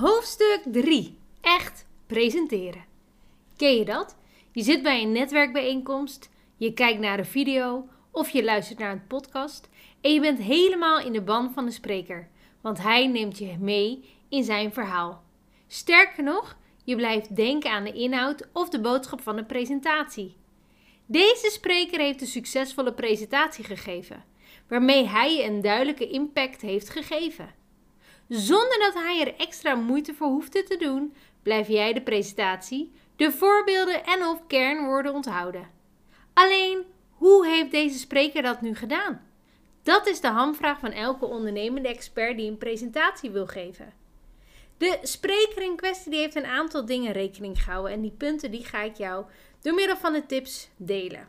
Hoofdstuk 3. Echt presenteren. Ken je dat? Je zit bij een netwerkbijeenkomst, je kijkt naar een video of je luistert naar een podcast en je bent helemaal in de ban van de spreker, want hij neemt je mee in zijn verhaal. Sterker nog, je blijft denken aan de inhoud of de boodschap van de presentatie. Deze spreker heeft een succesvolle presentatie gegeven, waarmee hij een duidelijke impact heeft gegeven. Zonder dat hij er extra moeite voor hoefde te doen, blijf jij de presentatie, de voorbeelden en of kernwoorden onthouden. Alleen, hoe heeft deze spreker dat nu gedaan? Dat is de hamvraag van elke ondernemende expert die een presentatie wil geven. De spreker in kwestie die heeft een aantal dingen rekening gehouden en die punten die ga ik jou door middel van de tips delen.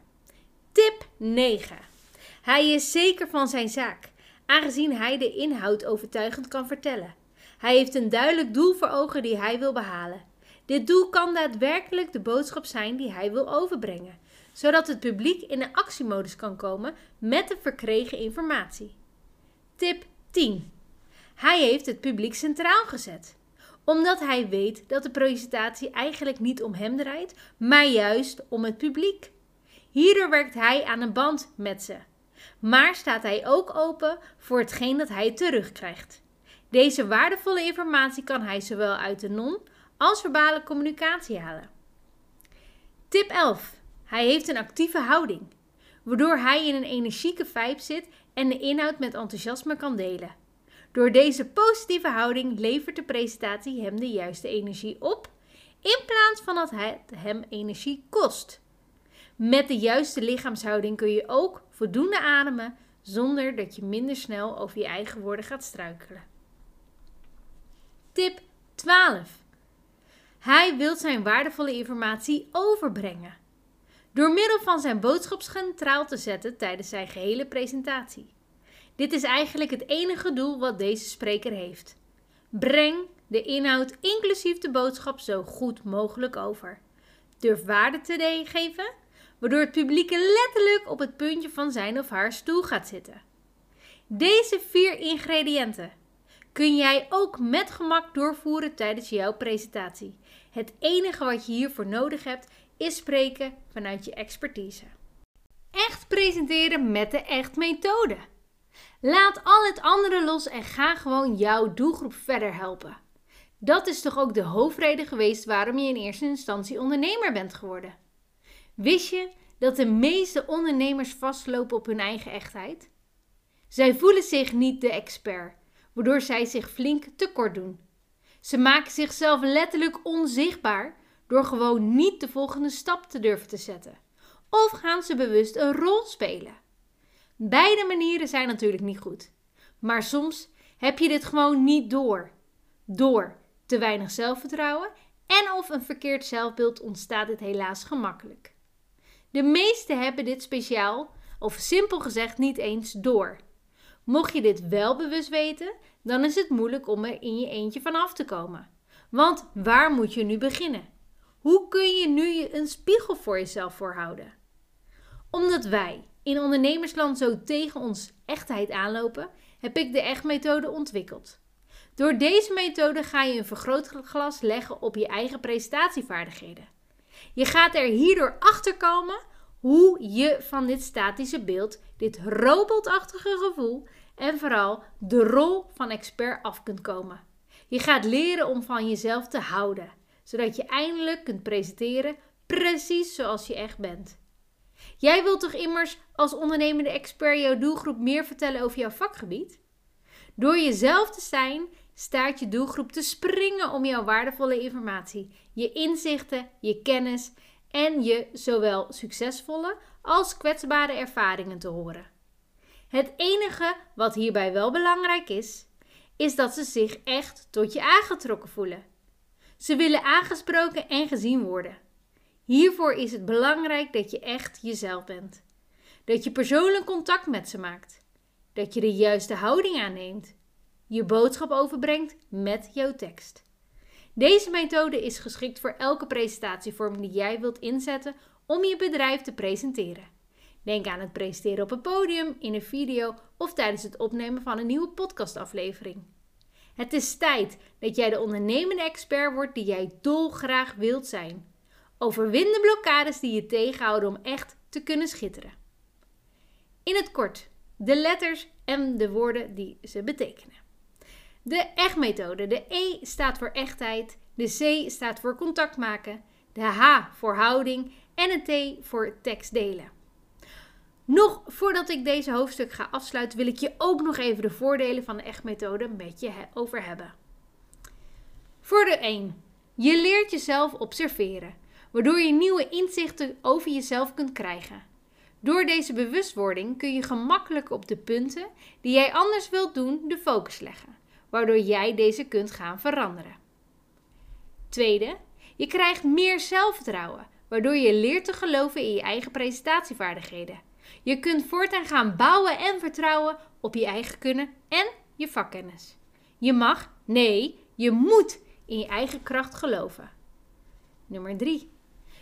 Tip 9. Hij is zeker van zijn zaak aangezien hij de inhoud overtuigend kan vertellen. Hij heeft een duidelijk doel voor ogen die hij wil behalen. Dit doel kan daadwerkelijk de boodschap zijn die hij wil overbrengen, zodat het publiek in de actiemodus kan komen met de verkregen informatie. Tip 10. Hij heeft het publiek centraal gezet omdat hij weet dat de presentatie eigenlijk niet om hem draait, maar juist om het publiek. Hierdoor werkt hij aan een band met ze maar staat hij ook open voor hetgeen dat hij terugkrijgt. Deze waardevolle informatie kan hij zowel uit de non- als verbale communicatie halen. Tip 11. Hij heeft een actieve houding, waardoor hij in een energieke vibe zit en de inhoud met enthousiasme kan delen. Door deze positieve houding levert de presentatie hem de juiste energie op, in plaats van dat het hem energie kost. Met de juiste lichaamshouding kun je ook voldoende ademen zonder dat je minder snel over je eigen woorden gaat struikelen. Tip 12. Hij wil zijn waardevolle informatie overbrengen. Door middel van zijn boodschap centraal te zetten tijdens zijn gehele presentatie. Dit is eigenlijk het enige doel wat deze spreker heeft. Breng de inhoud inclusief de boodschap zo goed mogelijk over. Durf waarde te geven waardoor het publiek letterlijk op het puntje van zijn of haar stoel gaat zitten. Deze vier ingrediënten kun jij ook met gemak doorvoeren tijdens jouw presentatie. Het enige wat je hiervoor nodig hebt is spreken vanuit je expertise. Echt presenteren met de echt methode. Laat al het andere los en ga gewoon jouw doelgroep verder helpen. Dat is toch ook de hoofdreden geweest waarom je in eerste instantie ondernemer bent geworden. Wist je dat de meeste ondernemers vastlopen op hun eigen echtheid? Zij voelen zich niet de expert, waardoor zij zich flink tekort doen. Ze maken zichzelf letterlijk onzichtbaar door gewoon niet de volgende stap te durven te zetten. Of gaan ze bewust een rol spelen? Beide manieren zijn natuurlijk niet goed. Maar soms heb je dit gewoon niet door. Door te weinig zelfvertrouwen en of een verkeerd zelfbeeld ontstaat dit helaas gemakkelijk. De meesten hebben dit speciaal, of simpel gezegd, niet eens door. Mocht je dit wel bewust weten, dan is het moeilijk om er in je eentje vanaf te komen. Want waar moet je nu beginnen? Hoe kun je nu een spiegel voor jezelf voorhouden? Omdat wij in ondernemersland zo tegen ons echtheid aanlopen, heb ik de echt-methode ontwikkeld. Door deze methode ga je een vergrootglas leggen op je eigen presentatievaardigheden. Je gaat er hierdoor achter komen hoe je van dit statische beeld, dit robotachtige gevoel en vooral de rol van expert af kunt komen. Je gaat leren om van jezelf te houden, zodat je eindelijk kunt presenteren precies zoals je echt bent. Jij wilt toch immers als ondernemende expert jouw doelgroep meer vertellen over jouw vakgebied? Door jezelf te zijn, staat je doelgroep te springen om jouw waardevolle informatie, je inzichten, je kennis en je zowel succesvolle als kwetsbare ervaringen te horen. Het enige wat hierbij wel belangrijk is, is dat ze zich echt tot je aangetrokken voelen. Ze willen aangesproken en gezien worden. Hiervoor is het belangrijk dat je echt jezelf bent. Dat je persoonlijk contact met ze maakt. Dat je de juiste houding aanneemt. Je boodschap overbrengt met jouw tekst. Deze methode is geschikt voor elke presentatievorm die jij wilt inzetten om je bedrijf te presenteren. Denk aan het presenteren op een podium, in een video of tijdens het opnemen van een nieuwe podcastaflevering. Het is tijd dat jij de ondernemende expert wordt die jij dolgraag wilt zijn. Overwin de blokkades die je tegenhouden om echt te kunnen schitteren. In het kort, de letters en de woorden die ze betekenen. De echt-methode. De E staat voor echtheid, de C staat voor contact maken, de H voor houding en de T voor tekst delen. Nog voordat ik deze hoofdstuk ga afsluiten, wil ik je ook nog even de voordelen van de echt-methode met je over hebben. Voordeel 1. Je leert jezelf observeren, waardoor je nieuwe inzichten over jezelf kunt krijgen. Door deze bewustwording kun je gemakkelijk op de punten die jij anders wilt doen de focus leggen, waardoor jij deze kunt gaan veranderen. Tweede, je krijgt meer zelfvertrouwen, waardoor je leert te geloven in je eigen presentatievaardigheden. Je kunt voortaan gaan bouwen en vertrouwen op je eigen kunnen en je vakkennis. Je mag, nee, je moet in je eigen kracht geloven. Nummer 3.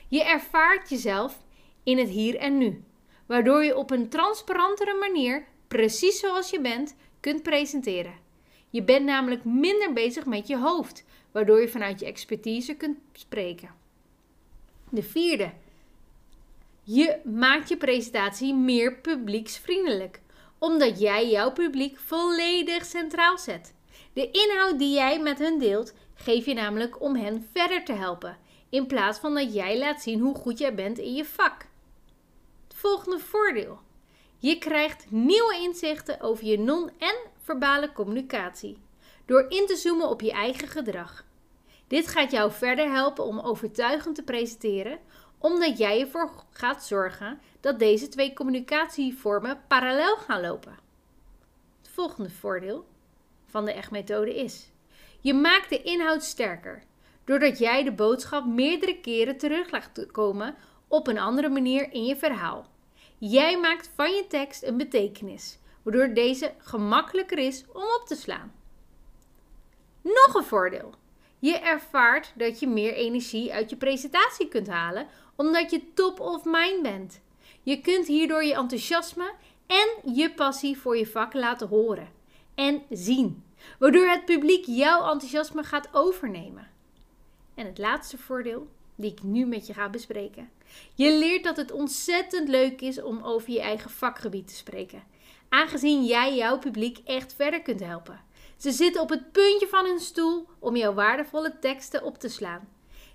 Je ervaart jezelf in het hier en nu, waardoor je op een transparantere manier, precies zoals je bent, kunt presenteren. Je bent namelijk minder bezig met je hoofd, waardoor je vanuit je expertise kunt spreken. De vierde. Je maakt je presentatie meer publieksvriendelijk, omdat jij jouw publiek volledig centraal zet. De inhoud die jij met hen deelt, geef je namelijk om hen verder te helpen, in plaats van dat jij laat zien hoe goed jij bent in je vak. Het volgende voordeel. Je krijgt nieuwe inzichten over je non- en verbale communicatie, door in te zoomen op je eigen gedrag. Dit gaat jou verder helpen om overtuigend te presenteren, omdat jij ervoor gaat zorgen dat deze twee communicatievormen parallel gaan lopen. Het volgende voordeel van de echt-methode is: je maakt de inhoud sterker, doordat jij de boodschap meerdere keren terug laat komen op een andere manier in je verhaal. Jij maakt van je tekst een betekenis, waardoor deze gemakkelijker is om op te slaan. Nog een voordeel. Je ervaart dat je meer energie uit je presentatie kunt halen omdat je top of mind bent. Je kunt hierdoor je enthousiasme en je passie voor je vak laten horen en zien, waardoor het publiek jouw enthousiasme gaat overnemen. En het laatste voordeel, die ik nu met je ga bespreken. Je leert dat het ontzettend leuk is om over je eigen vakgebied te spreken, aangezien jij jouw publiek echt verder kunt helpen. Ze zitten op het puntje van hun stoel om jouw waardevolle teksten op te slaan.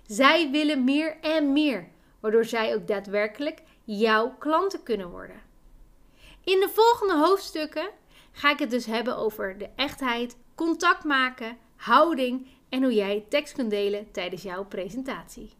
Zij willen meer en meer, waardoor zij ook daadwerkelijk jouw klanten kunnen worden. In de volgende hoofdstukken ga ik het dus hebben over de echtheid, contact maken, houding en hoe jij tekst kunt delen tijdens jouw presentatie.